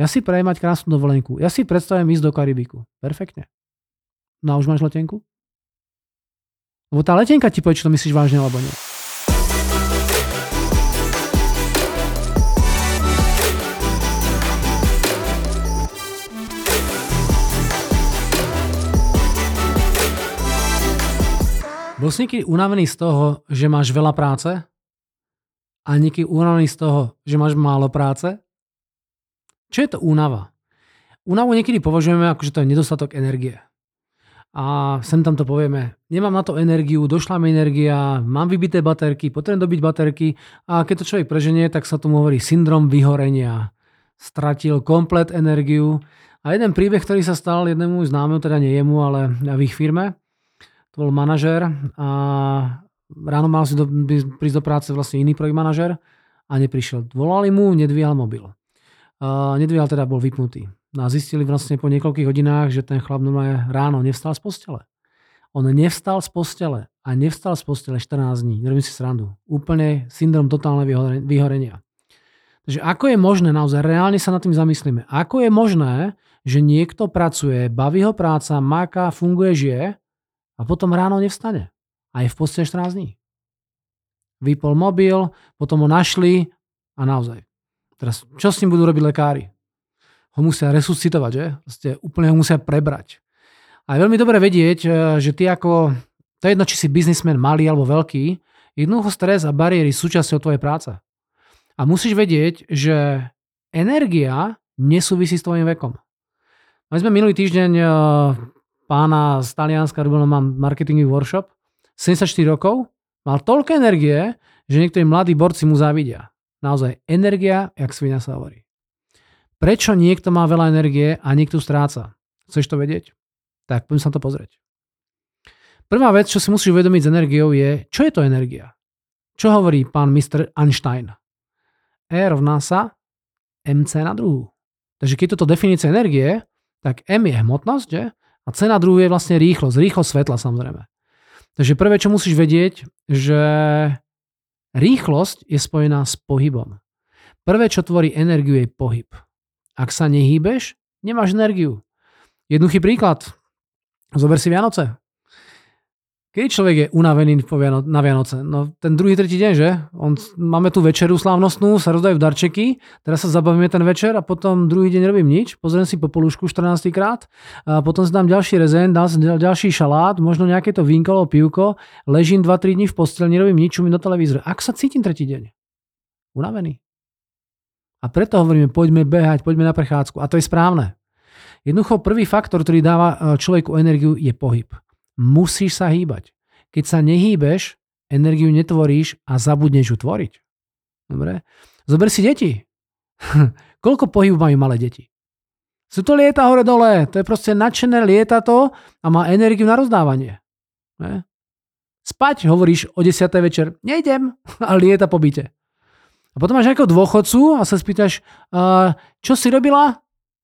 Ja si prajem mať krásnu dovolenku. Ja si predstavím ísť do Karibiku. Perfektne. No a už máš letenku? Lebo tá letenka ti povie, či to myslíš vážne alebo nie. Bol si niekedy unavený z toho, že máš veľa práce? A niekedy unavený z toho, že máš málo práce? Čo je to únava? Únavu niekedy považujeme ako, že to je nedostatok energie. A sem tam to povieme, nemám na to energiu, došla mi energia, mám vybité baterky, potrebujem dobiť baterky a keď to človek preženie, tak sa tomu hovorí syndrom vyhorenia. Stratil komplet energiu. A jeden príbeh, ktorý sa stal jednému známemu, teda nie jemu, ale v ich firme, to bol manažer a ráno mal si do, prísť do práce vlastne iný projekt manažer a neprišiel. Volali mu, nedvíhal mobil. Uh, nedvíhal teda bol vypnutý. No a zistili vlastne po niekoľkých hodinách, že ten chlap normálne ráno nevstal z postele. On nevstal z postele a nevstal z postele 14 dní. Nerobím si srandu. Úplne syndrom totálne vyhorenia. Takže ako je možné, naozaj reálne sa nad tým zamyslíme, ako je možné, že niekto pracuje, baví ho práca, máka, funguje, žije a potom ráno nevstane. A je v podstate 14 dní. Vypol mobil, potom ho našli a naozaj. Teraz, čo s ním budú robiť lekári? Ho musia resuscitovať, že? Proste úplne ho musia prebrať. A je veľmi dobre vedieť, e, že ty ako, to je jedno, či si biznismen malý alebo veľký, jednoducho stres a bariéry sú súčasťou tvojej práce. A musíš vedieť, že energia nesúvisí s tvojim vekom. My sme minulý týždeň e, pána z Talianska, robil mám marketingový workshop, 74 rokov, mal toľko energie, že niektorí mladí borci mu závidia. Naozaj, energia, jak svina sa hovorí. Prečo niekto má veľa energie a niekto stráca? Chceš to vedieť? Tak poďme sa to pozrieť. Prvá vec, čo si musíš uvedomiť s energiou je, čo je to energia? Čo hovorí pán Mr. Einstein? E rovná sa mc na druhú. Takže keď toto definícia energie, tak m je hmotnosť, že? A cena druhú je vlastne rýchlosť, rýchlosť svetla samozrejme. Takže prvé, čo musíš vedieť, že rýchlosť je spojená s pohybom. Prvé, čo tvorí energiu, je pohyb. Ak sa nehýbeš, nemáš energiu. Jednoduchý príklad. Zober si Vianoce. Keď človek je unavený na Vianoce? No ten druhý, tretí deň, že? On, máme tu večeru slávnostnú, sa rozdajú darčeky, teraz sa zabavíme ten večer a potom druhý deň robím nič, pozriem si po polúšku 14 krát, a potom si dám ďalší rezen, dám si ďalší šalát, možno nejaké to vínko alebo pivko, ležím 2-3 dní v posteli, nerobím nič, čumím do televízora. Ak sa cítim tretí deň? Unavený. A preto hovoríme, poďme behať, poďme na prechádzku. A to je správne. Jednoducho prvý faktor, ktorý dáva e, človeku energiu, je pohyb. Musíš sa hýbať. Keď sa nehýbeš, energiu netvoríš a zabudneš ju tvoriť. Dobre? Zober si deti. Koľko pohybu majú malé deti? Sú to lieta hore dole, to je proste nadšené, lieta to a má energiu na rozdávanie. Ne? Spať, hovoríš o 10. večer, nejdem, a lieta po byte. A potom máš nejakého dôchodcu a sa spýtaš, čo si robila?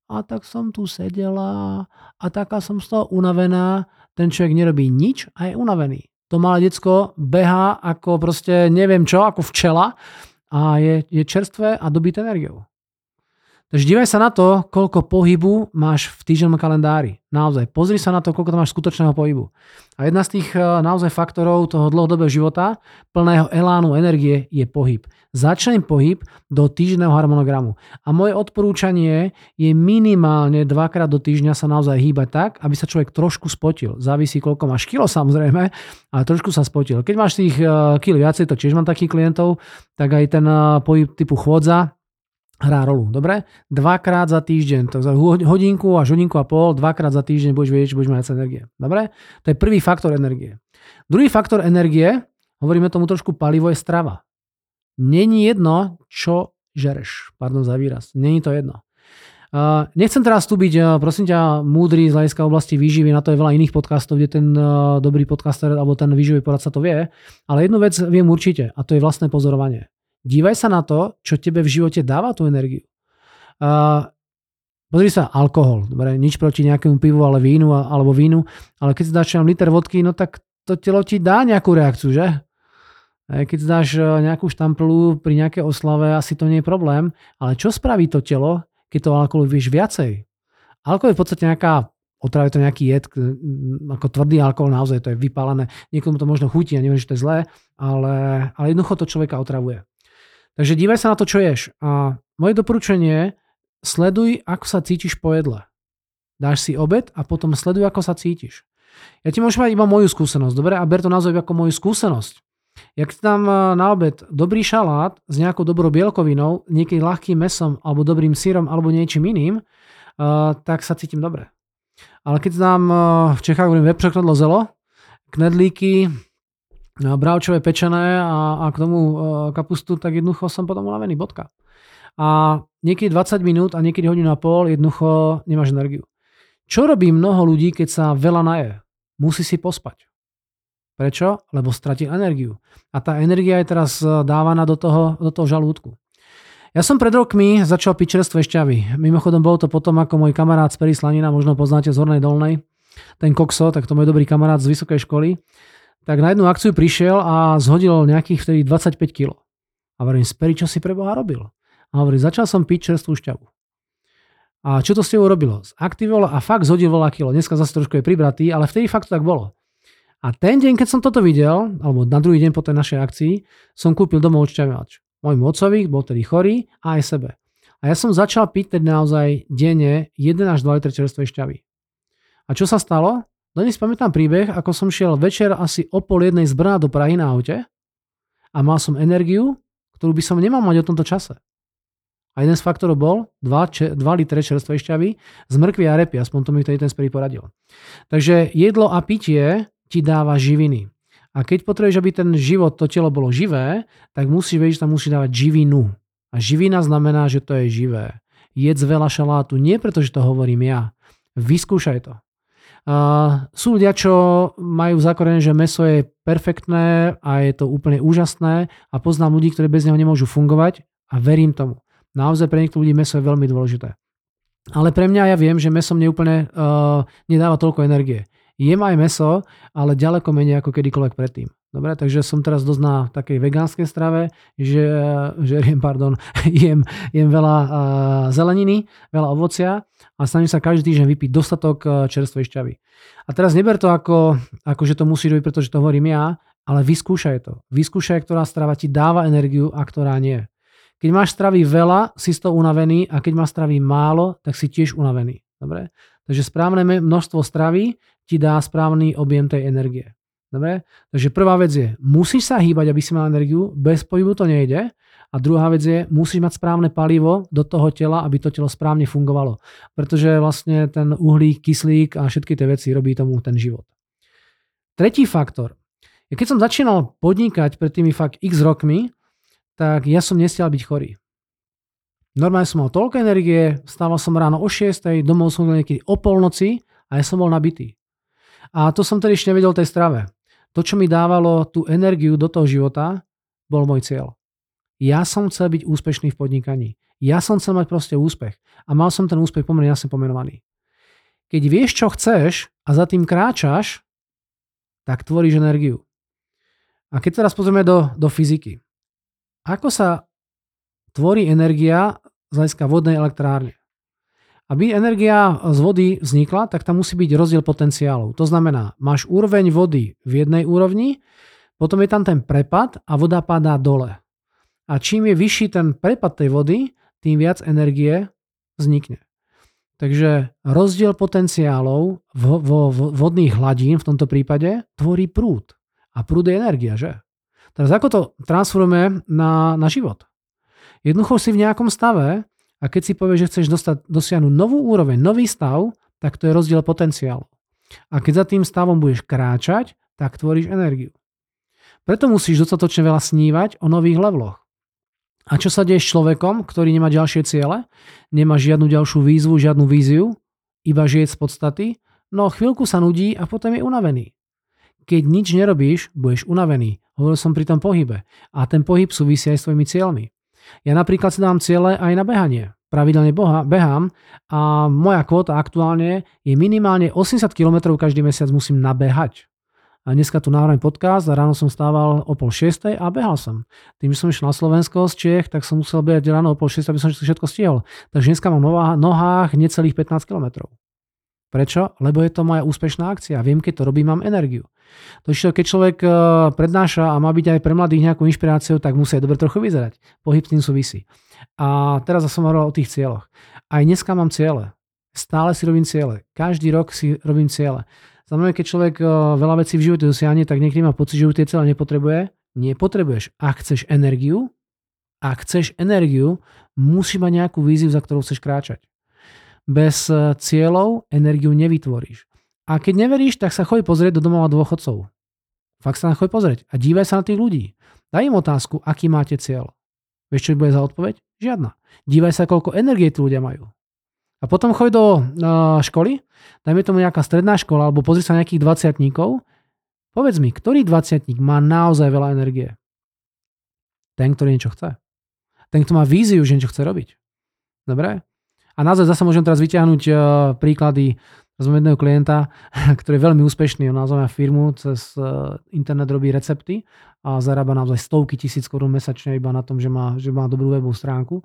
A tak som tu sedela a taká som z toho unavená ten človek nerobí nič a je unavený. To malé decko behá ako proste neviem čo, ako včela a je, je čerstvé a dobité energiou. Takže dívaj sa na to, koľko pohybu máš v týždennom kalendári. Naozaj, pozri sa na to, koľko tam máš skutočného pohybu. A jedna z tých eh, naozaj faktorov toho dlhodobého života, plného elánu, energie, je pohyb. Začnem pohyb do týždenného harmonogramu. A moje odporúčanie je minimálne dvakrát do týždňa sa naozaj hýbať tak, aby sa človek trošku spotil. Závisí, koľko máš kilo samozrejme, ale trošku sa spotil. Keď máš tých eh, kil viacej, to tiež mám takých klientov, tak aj ten eh, pohyb typu chôdza, hrá rolu. Dobre? Dvakrát za týždeň, to za hodinku až hodinku a pol, dvakrát za týždeň budeš vedieť, že budeš mať energie. Dobre? To je prvý faktor energie. Druhý faktor energie, hovoríme tomu trošku palivo, je strava. Není jedno, čo žereš. Pardon za výraz. Není to jedno. Uh, nechcem teraz tu byť, prosím ťa, múdry z hľadiska oblasti výživy, na to je veľa iných podcastov, kde ten uh, dobrý podcaster alebo ten výživový poradca to vie, ale jednu vec viem určite a to je vlastné pozorovanie. Dívaj sa na to, čo tebe v živote dáva tú energiu. Uh, pozri sa, alkohol, dobre, nič proti nejakému pivu, ale vínu, alebo vínu, ale keď si dáš liter vodky, no tak to telo ti dá nejakú reakciu, že? Keď dáš e, nejakú štamplu pri nejakej oslave, asi to nie je problém, ale čo spraví to telo, keď to alkoholu vieš viacej. Alkohol je v podstate nejaká otravuje to nejaký jed, ako tvrdý alkohol, naozaj to je vypálené. Niekomu to možno chutí, ja neviem, že to je zlé, ale, ale jednoducho to človeka otravuje. Takže dívaj sa na to, čo ješ. A moje doporučenie, sleduj, ako sa cítiš po jedle. Dáš si obed a potom sleduj, ako sa cítiš. Ja ti môžem mať iba moju skúsenosť, dobre? A ber to naozaj ako moju skúsenosť. Jak tam na obed dobrý šalát s nejakou dobrou bielkovinou, niekedy ľahkým mesom alebo dobrým sírom alebo niečím iným, uh, tak sa cítim dobre. Ale keď tam uh, v Čechách hovorím vepřokradlo zelo, knedlíky, bravčové pečené a, a k tomu uh, kapustu, tak jednoducho som potom unavený, bodka. A niekedy 20 minút a niekedy hodinu a pol jednoducho nemáš energiu. Čo robí mnoho ľudí, keď sa veľa naje? Musí si pospať. Prečo? Lebo stratí energiu. A tá energia je teraz dávaná do toho, do toho žalúdku. Ja som pred rokmi začal piť čerstvé šťavy. Mimochodom bolo to potom, ako môj kamarát z Perislanina, možno poznáte z Hornej Dolnej, ten Kokso, tak to môj dobrý kamarát z vysokej školy, tak na jednu akciu prišiel a zhodil nejakých vtedy 25 kg. A hovorím, Speri, čo si pre Boha robil? A hovorí, začal som piť čerstvú šťavu. A čo to s tebou robilo? Zaktivovalo a fakt zhodil veľa kilo. Dneska zase trošku je pribratý, ale vtedy fakt to tak bolo. A ten deň, keď som toto videl, alebo na druhý deň po tej našej akcii, som kúpil domov odšťaviač. Môjmu otcovi, bol tedy chorý, a aj sebe. A ja som začal piť teda naozaj denne 1 až 2 litre čerstvej šťavy. A čo sa stalo? Dnes pamätám príbeh, ako som šiel večer asi o pol jednej z Brna do Prahy na aute a mal som energiu, ktorú by som nemal mať o tomto čase. A jeden z faktorov bol 2, 2 litre čerstvej šťavy z mrkvy a repy, aspoň to mi vtedy ten sprý poradil. Takže jedlo a pitie ti dáva živiny. A keď potrebuješ, aby ten život, to telo bolo živé, tak musíš vedieť, že tam musí dávať živinu. A živina znamená, že to je živé. Jedz veľa šalátu, nie preto, že to hovorím ja. Vyskúšaj to. Sú ľudia, čo majú zakorené, že meso je perfektné a je to úplne úžasné a poznám ľudí, ktorí bez neho nemôžu fungovať a verím tomu. Naozaj pre niektorých ľudí meso je veľmi dôležité. Ale pre mňa ja viem, že meso mne úplne uh, nedáva toľko energie. Jem aj meso, ale ďaleko menej ako kedykoľvek predtým. Dobre, takže som teraz dosť na takej vegánskej strave, že, že jem, pardon, jem, jem veľa uh, zeleniny, veľa ovocia a snažím sa každý týždeň vypiť dostatok uh, čerstvej šťavy. A teraz neber to ako, ako že to musí robiť, pretože to hovorím ja, ale vyskúšaj to. Vyskúšaj, ktorá strava ti dáva energiu a ktorá nie. Keď máš stravy veľa, si z toho unavený a keď máš stravy málo, tak si tiež unavený. Dobre? Takže správne množstvo stravy ti dá správny objem tej energie. Dobre? Takže prvá vec je, musíš sa hýbať, aby si mal energiu, bez pohybu to nejde. A druhá vec je, musíš mať správne palivo do toho tela, aby to telo správne fungovalo. Pretože vlastne ten uhlík, kyslík a všetky tie veci robí tomu ten život. Tretí faktor. Keď som začínal podnikať pred tými fakt x rokmi, tak ja som nestial byť chorý. Normálne som mal toľko energie, stával som ráno o 6, domov som niekedy o polnoci a ja som bol nabitý. A to som tedy ešte nevedel tej strave. To, čo mi dávalo tú energiu do toho života, bol môj cieľ. Ja som chcel byť úspešný v podnikaní. Ja som chcel mať proste úspech. A mal som ten úspech pomerne jasne pomenovaný. Keď vieš, čo chceš a za tým kráčaš, tak tvoríš energiu. A keď teraz pozrieme do, do fyziky. Ako sa tvorí energia z hľadiska vodnej elektrárne? Aby energia z vody vznikla, tak tam musí byť rozdiel potenciálov. To znamená, máš úroveň vody v jednej úrovni, potom je tam ten prepad a voda padá dole. A čím je vyšší ten prepad tej vody, tým viac energie vznikne. Takže rozdiel potenciálov vo, vo, vo vodných hladín v tomto prípade tvorí prúd. A prúd je energia, že? Teraz ako to transformujeme na, na život? Jednoducho si v nejakom stave a keď si povieš, že chceš dostať, dosiahnuť novú úroveň, nový stav, tak to je rozdiel potenciálu. A keď za tým stavom budeš kráčať, tak tvoríš energiu. Preto musíš dostatočne veľa snívať o nových leveloch. A čo sa deje s človekom, ktorý nemá ďalšie ciele, nemá žiadnu ďalšiu výzvu, žiadnu víziu, iba žije z podstaty, no chvíľku sa nudí a potom je unavený. Keď nič nerobíš, budeš unavený. Hovoril som pri tom pohybe. A ten pohyb súvisí aj s tvojimi cieľmi. Ja napríklad si dám ciele aj na behanie. Pravidelne boha, behám a moja kvota aktuálne je minimálne 80 km každý mesiac musím nabehať. A dneska tu nahrám podcast a ráno som stával o pol šiestej a behal som. Tým, že som išiel na Slovensko z Čech, tak som musel behať ráno o pol šiestej, aby som všetko stihol. Takže dneska mám na nohách necelých 15 kilometrov. Prečo? Lebo je to moja úspešná akcia. Viem, keď to robím, mám energiu. To, keď človek e, prednáša a má byť aj pre mladých nejakú inšpiráciu, tak musí aj dobre trochu vyzerať. Pohyb s tým súvisí. A teraz som hovoril o tých cieľoch. Aj dneska mám ciele. Stále si robím ciele. Každý rok si robím ciele. Znamená, keď človek eh, veľa vecí v živote dosiahne, tak niekedy má pocit, že už tie ciele nepotrebuje. Nepotrebuješ. Ak chceš energiu, ak chceš energiu, musí mať nejakú víziu, za ktorou chceš kráčať. Bez eh, cieľov energiu nevytvoríš. A keď neveríš, tak sa choď pozrieť do domova dôchodcov. Fakt sa na choď pozrieť a dívaj sa na tých ľudí. Daj im otázku, aký máte cieľ. Vieš, čo bude za odpoveď? Žiadna. Dívaj sa, koľko energie tí ľudia majú. A potom choď do uh, školy, dajme tomu nejaká stredná škola, alebo pozri sa nejakých 20 Povedz mi, ktorý 20 má naozaj veľa energie? Ten, ktorý niečo chce. Ten, kto má víziu, že niečo chce robiť. Dobre? A naozaj zase môžem teraz vyťahnuť uh, príklady z jedného klienta, ktorý je veľmi úspešný, on naozaj firmu, cez uh, internet robí recepty a zarába naozaj stovky tisíc korún mesačne iba na tom, že má, že má dobrú webovú stránku.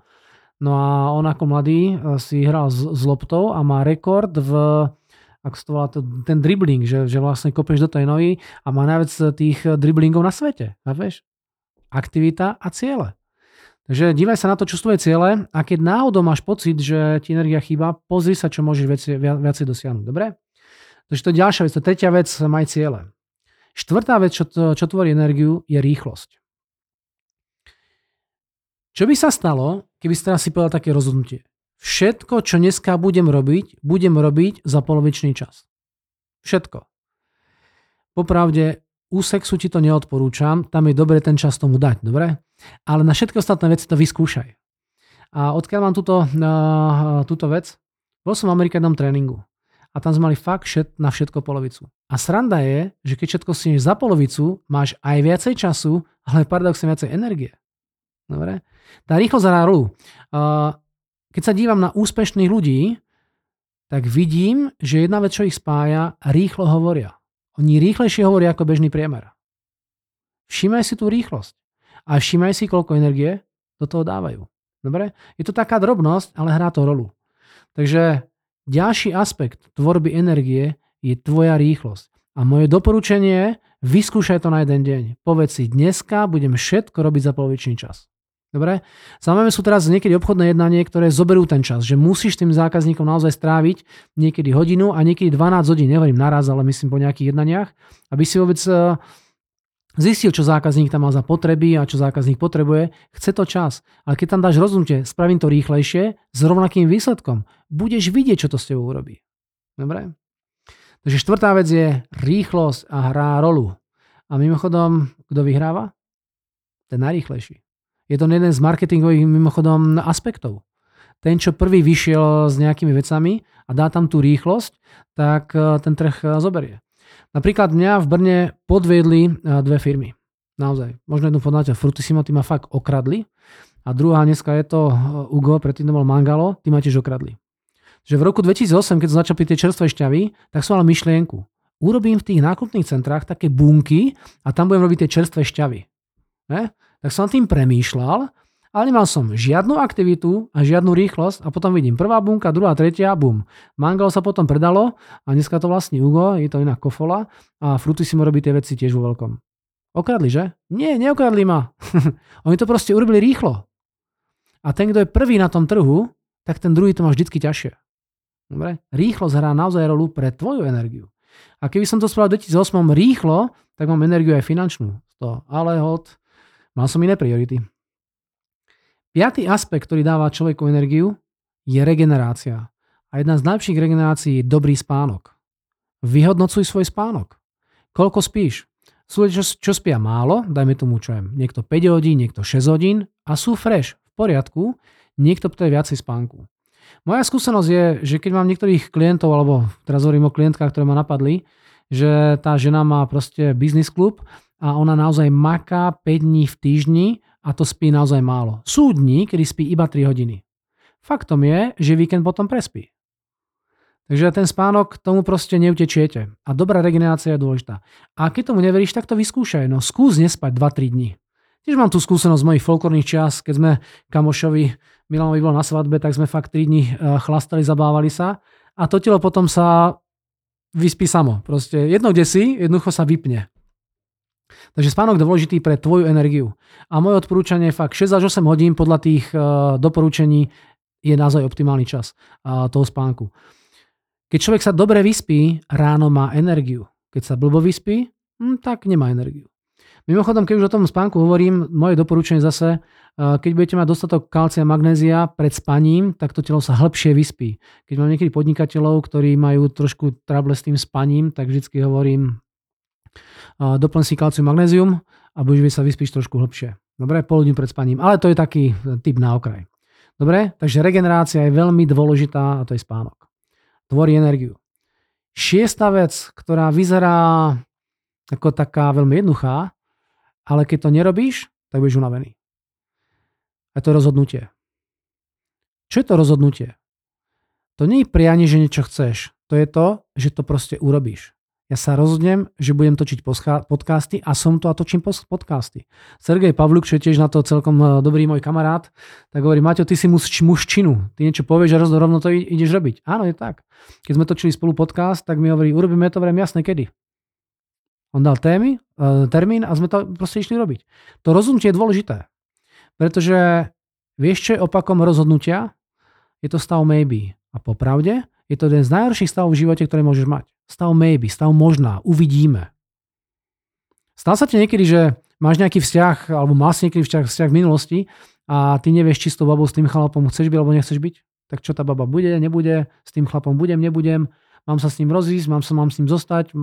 No a on ako mladý eh, si hral s, s loptou a má rekord v ako to volá, ten dribbling, že, že vlastne kopeš do tej nohy a má najviac tých dribblingov na svete. Vieš? Aktivita a ciele. Takže dívaj sa na to, čo sú tvoje ciele a keď náhodou máš pocit, že ti energia chýba, pozri sa, čo môžeš viacej, viacej dosiahnuť. Dobre? Takže to je ďalšia vec. To je tretia vec, maj ciele. Štvrtá vec, čo, čo tvorí energiu, je rýchlosť. Čo by sa stalo, keby si teraz si povedal také rozhodnutie? Všetko, čo dneska budem robiť, budem robiť za polovičný čas. Všetko. Popravde, u sexu ti to neodporúčam, tam je dobre ten čas tomu dať, dobre? Ale na všetky ostatné veci to vyskúšaj. A odkiaľ mám túto, uh, túto vec? Bol som v americkém tréningu a tam sme mali fakt všet, na všetko polovicu. A sranda je, že keď všetko si za polovicu, máš aj viacej času, ale paradoxne viacej energie. Dobre? Tá rýchlosť hrá rolu. Keď sa dívam na úspešných ľudí, tak vidím, že jedna vec, čo ich spája, rýchlo hovoria. Oni rýchlejšie hovoria ako bežný priemer. Všimaj si tú rýchlosť. A všimaj si, koľko energie do toho dávajú. Dobre? Je to taká drobnosť, ale hrá to rolu. Takže ďalší aspekt tvorby energie je tvoja rýchlosť. A moje doporučenie je, vyskúšaj to na jeden deň. Povedz si, dneska budem všetko robiť za polovičný čas. Dobre? Samozrejme sú teraz niekedy obchodné jednanie, ktoré zoberú ten čas, že musíš tým zákazníkom naozaj stráviť niekedy hodinu a niekedy 12 hodín, nehovorím naraz, ale myslím po nejakých jednaniach, aby si vôbec e, zistil, čo zákazník tam má za potreby a čo zákazník potrebuje. Chce to čas. Ale keď tam dáš rozhodnutie, spravím to rýchlejšie, s rovnakým výsledkom, budeš vidieť, čo to s tebou urobí. Dobre? Takže štvrtá vec je rýchlosť a hrá rolu. A mimochodom, kto vyhráva? Ten najrýchlejší. Je to jeden z marketingových mimochodom aspektov. Ten, čo prvý vyšiel s nejakými vecami a dá tam tú rýchlosť, tak e, ten trh e, zoberie. Napríklad mňa v Brne podviedli e, dve firmy. Naozaj. Možno jednu poznáte, Frutissimo, tí ma fakt okradli. A druhá dneska je to Ugo, predtým to bol Mangalo, tí ma tiež okradli. Že v roku 2008, keď začal tie čerstvé šťavy, tak som mal myšlienku. Urobím v tých nákupných centrách také bunky a tam budem robiť tie čerstvé šťavy. Ne? Tak som tým premýšľal, ale nemal som žiadnu aktivitu a žiadnu rýchlosť a potom vidím prvá bunka, druhá, tretia, bum. Mangal sa potom predalo a dneska to vlastní Ugo, je to iná kofola a Fruty si mu robí tie veci tiež vo veľkom. Okradli, že? Nie, neokradli ma. Oni to proste urobili rýchlo. A ten, kto je prvý na tom trhu, tak ten druhý to má vždycky ťažšie. Dobre? Rýchlosť hrá naozaj rolu pre tvoju energiu. A keby som to spravil v 2008 rýchlo, tak mám energiu aj finančnú. To, ale hod, Mal som iné priority. Piatý aspekt, ktorý dáva človeku energiu, je regenerácia. A jedna z najlepších regenerácií je dobrý spánok. Vyhodnocuj svoj spánok. Koľko spíš? Sú ľudia, čo, čo spia málo, dajme tomu čo je, niekto 5 hodín, niekto 6 hodín a sú fresh, v poriadku, niekto je viacej spánku. Moja skúsenosť je, že keď mám niektorých klientov, alebo teraz hovorím o klientkách, ktoré ma napadli, že tá žena má proste biznis klub a ona naozaj maká 5 dní v týždni a to spí naozaj málo. Sú dní, kedy spí iba 3 hodiny. Faktom je, že víkend potom prespí. Takže ten spánok, tomu proste neutečiete. A dobrá regenerácia je dôležitá. A keď tomu neveríš, tak to vyskúšaj. No skús nespať 2-3 dní. Tiež mám tú skúsenosť z mojich folklórnych čas, keď sme kamošovi Milanovi bol na svadbe, tak sme fakt 3 dní eh, chlastali, zabávali sa. A to telo potom sa vyspí samo. Proste jedno, kde si, jednoducho sa vypne. Takže spánok dôležitý pre tvoju energiu. A moje odporúčanie je fakt 6 až 8 hodín podľa tých uh, doporučení je naozaj optimálny čas uh, toho spánku. Keď človek sa dobre vyspí, ráno má energiu. Keď sa blbo vyspí, hm, tak nemá energiu. Mimochodom, keď už o tom spánku hovorím, moje doporučenie zase, uh, keď budete mať dostatok kalcia a magnézia pred spaním, tak to telo sa hĺbšie vyspí. Keď mám niekedy podnikateľov, ktorí majú trošku trable s tým spaním, tak vždycky hovorím, doplň si kalcium, magnézium a budeš sa vyspíš trošku hlbšie. Dobre, pol pred spaním. Ale to je taký typ na okraj. Dobre, takže regenerácia je veľmi dôležitá a to je spánok. Tvorí energiu. Šiesta vec, ktorá vyzerá ako taká veľmi jednoduchá, ale keď to nerobíš, tak budeš unavený. A to je rozhodnutie. Čo je to rozhodnutie? To nie je prianie, že niečo chceš. To je to, že to proste urobíš. Ja sa rozhodnem, že budem točiť podcasty a som to a točím podcasty. Sergej Pavluk, čo je tiež na to celkom eh, dobrý môj kamarát, tak hovorí, Maťo, ty si muž, mužčinu. Ty niečo povieš a rovno to ideš robiť. Áno, je tak. Keď sme točili spolu podcast, tak mi hovorí, urobíme to vrem jasné kedy. On dal témy, eh, termín a sme to proste išli robiť. To rozhodnutie je dôležité. Pretože vieš, čo je opakom rozhodnutia? Je to stav maybe. A popravde je to jeden z najhorších stavov v živote, ktoré môžeš mať. Stav maybe, stav možná, uvidíme. Stalo sa ti niekedy, že máš nejaký vzťah, alebo máš niekedy vzťah, vzťah v minulosti a ty nevieš, či s tou babou, s tým chlapom chceš byť, alebo nechceš byť? Tak čo tá baba bude, nebude, s tým chlapom budem, nebudem, mám sa s ním rozísť, mám sa mám s ním zostať,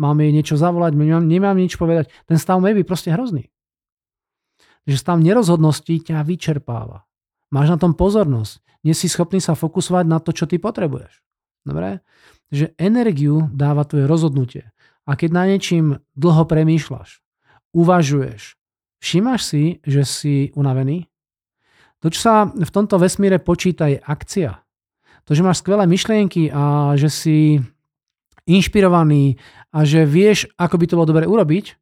mám jej niečo zavolať, nemám, nemám nič povedať. Ten stav maybe proste hrozný. Takže stav nerozhodnosti ťa vyčerpáva. Máš na tom pozornosť. Nie si schopný sa fokusovať na to, čo ty potrebuješ. Dobre? Že energiu dáva tvoje rozhodnutie. A keď na niečím dlho premýšľaš, uvažuješ, všimáš si, že si unavený? To, čo sa v tomto vesmíre počíta, je akcia. To, že máš skvelé myšlienky a že si inšpirovaný a že vieš, ako by to bolo dobre urobiť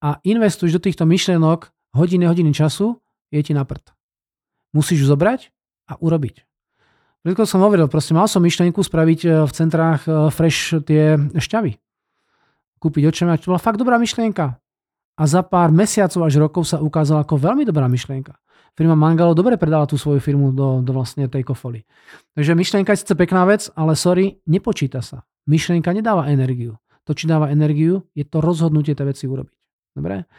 a investuješ do týchto myšlienok hodiny, hodiny času, je ti na prd. Musíš ju zobrať a urobiť. Preto som hovoril, proste mal som myšlienku spraviť e, v centrách e, fresh tie šťavy. Kúpiť očami, to bola fakt dobrá myšlienka. A za pár mesiacov až rokov sa ukázala ako veľmi dobrá myšlienka. Firma Mangalo dobre predala tú svoju firmu do, do vlastne tej kofoly. Takže myšlienka je síce pekná vec, ale sorry, nepočíta sa. Myšlienka nedáva energiu. To, či dáva energiu, je to rozhodnutie tie veci urobiť. Dobre?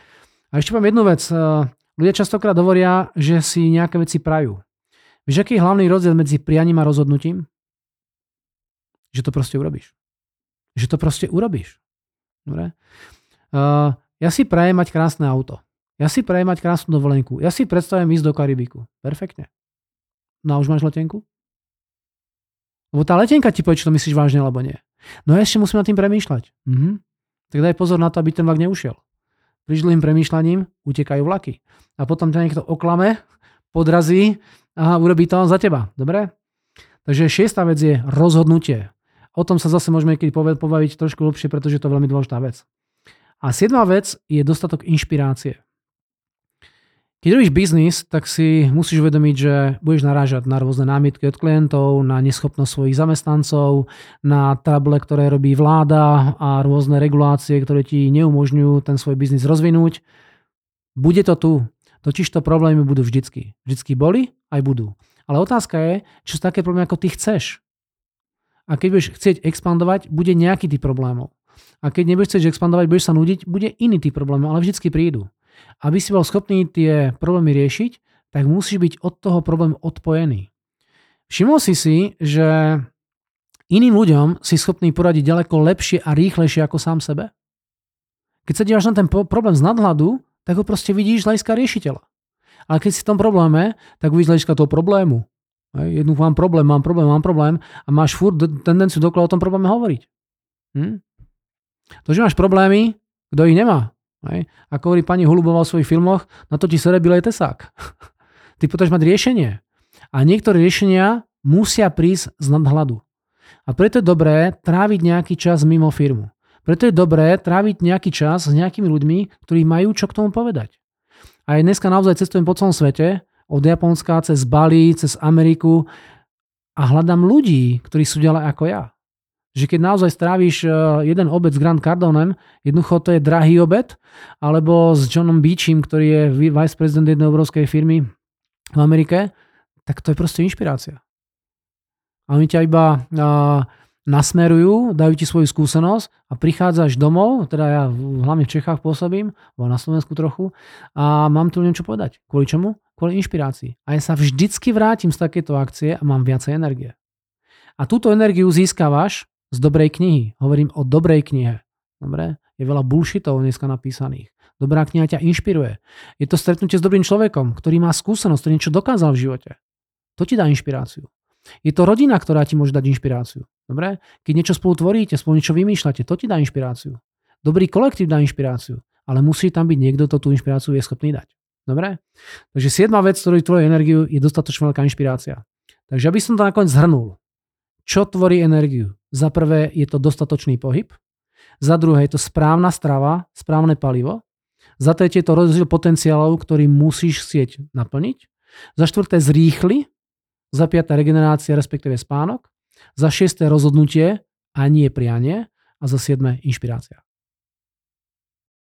A ešte poviem jednu vec. E, ľudia častokrát hovoria, že si nejaké veci prajú. Vieš, aký je hlavný rozdiel medzi prianím a rozhodnutím? Že to proste urobíš. Že to proste urobíš. Dobre? Uh, ja si prajem mať krásne auto. Ja si prajem mať krásnu dovolenku. Ja si predstavím ísť do Karibiku. Perfektne. No a už máš letenku? Lebo tá letenka ti povie, či to myslíš vážne alebo nie. No ja ešte musím nad tým premýšľať. Mhm. Tak daj pozor na to, aby ten vlak neušiel. Pri dlhým premýšľaním utekajú vlaky. A potom ťa niekto oklame, podrazí a urobí to za teba. Dobre? Takže šiesta vec je rozhodnutie. O tom sa zase môžeme niekedy pobaviť trošku lepšie, pretože to je veľmi dôležitá vec. A siedma vec je dostatok inšpirácie. Keď robíš biznis, tak si musíš uvedomiť, že budeš narážať na rôzne námietky od klientov, na neschopnosť svojich zamestnancov, na trable, ktoré robí vláda a rôzne regulácie, ktoré ti neumožňujú ten svoj biznis rozvinúť. Bude to tu. Totiž to problémy budú vždycky. Vždycky boli, aj budú. Ale otázka je, čo sú také problémy, ako ty chceš. A keď budeš chcieť expandovať, bude nejaký typ problémov. A keď nebudeš chcieť expandovať, budeš sa nudiť, bude iný typ problémov, ale vždycky prídu. Aby si bol schopný tie problémy riešiť, tak musíš byť od toho problému odpojený. Všimol si si, že iným ľuďom si schopný poradiť ďaleko lepšie a rýchlejšie ako sám sebe? Keď sa díváš na ten problém z nadhľadu, tak ho proste vidíš z hľadiska riešiteľa. Ale keď si v tom probléme, tak uvidíš z hľadiska toho problému. Jednu mám problém, mám problém, mám problém a máš furt tendenciu dokola o tom probléme hovoriť. Hm? To, že máš problémy, kto ich nemá. Hej? Ako hovorí pani Holubová v svojich filmoch, na to ti sere bilej tesák. Ty potrebuješ mať riešenie. A niektoré riešenia musia prísť z nadhľadu. A preto je dobré tráviť nejaký čas mimo firmu. Preto je dobré tráviť nejaký čas s nejakými ľuďmi, ktorí majú čo k tomu povedať. A aj dneska naozaj cestujem po celom svete, od Japonska cez Bali, cez Ameriku a hľadám ľudí, ktorí sú ďalej ako ja. Že keď naozaj stráviš e, jeden obed s Grant Cardonem, jednoducho to je drahý obed, alebo s Johnom Beachim, ktorý je vice prezident jednej obrovskej firmy v Amerike, tak to je proste inšpirácia. A oni ťa iba uh, nasmerujú, dajú ti svoju skúsenosť a prichádzaš domov, teda ja hlavne v Čechách pôsobím, alebo na Slovensku trochu, a mám tu niečo povedať. Kvôli čomu? Kvôli inšpirácii. A ja sa vždycky vrátim z takéto akcie a mám viacej energie. A túto energiu získavaš z dobrej knihy. Hovorím o dobrej knihe. Dobre? Je veľa bullshitov dneska napísaných. Dobrá kniha ťa inšpiruje. Je to stretnutie s dobrým človekom, ktorý má skúsenosť, ktorý niečo dokázal v živote. To ti dá inšpiráciu. Je to rodina, ktorá ti môže dať inšpiráciu. Dobre? Keď niečo spolu tvoríte, spolu niečo vymýšľate, to ti dá inšpiráciu. Dobrý kolektív dá inšpiráciu, ale musí tam byť niekto, kto tú inšpiráciu je schopný dať. Dobre? Takže siedma vec, ktorý tvorí energiu, je dostatočne veľká inšpirácia. Takže aby som to nakoniec zhrnul. Čo tvorí energiu? Za prvé je to dostatočný pohyb, za druhé je to správna strava, správne palivo, za tretie je to rozdiel potenciálov, ktorý musíš chcieť naplniť, za štvrté zrýchli, za piaté regenerácia, respektíve spánok, za šiesté rozhodnutie a nie prianie a za siedme inšpirácia.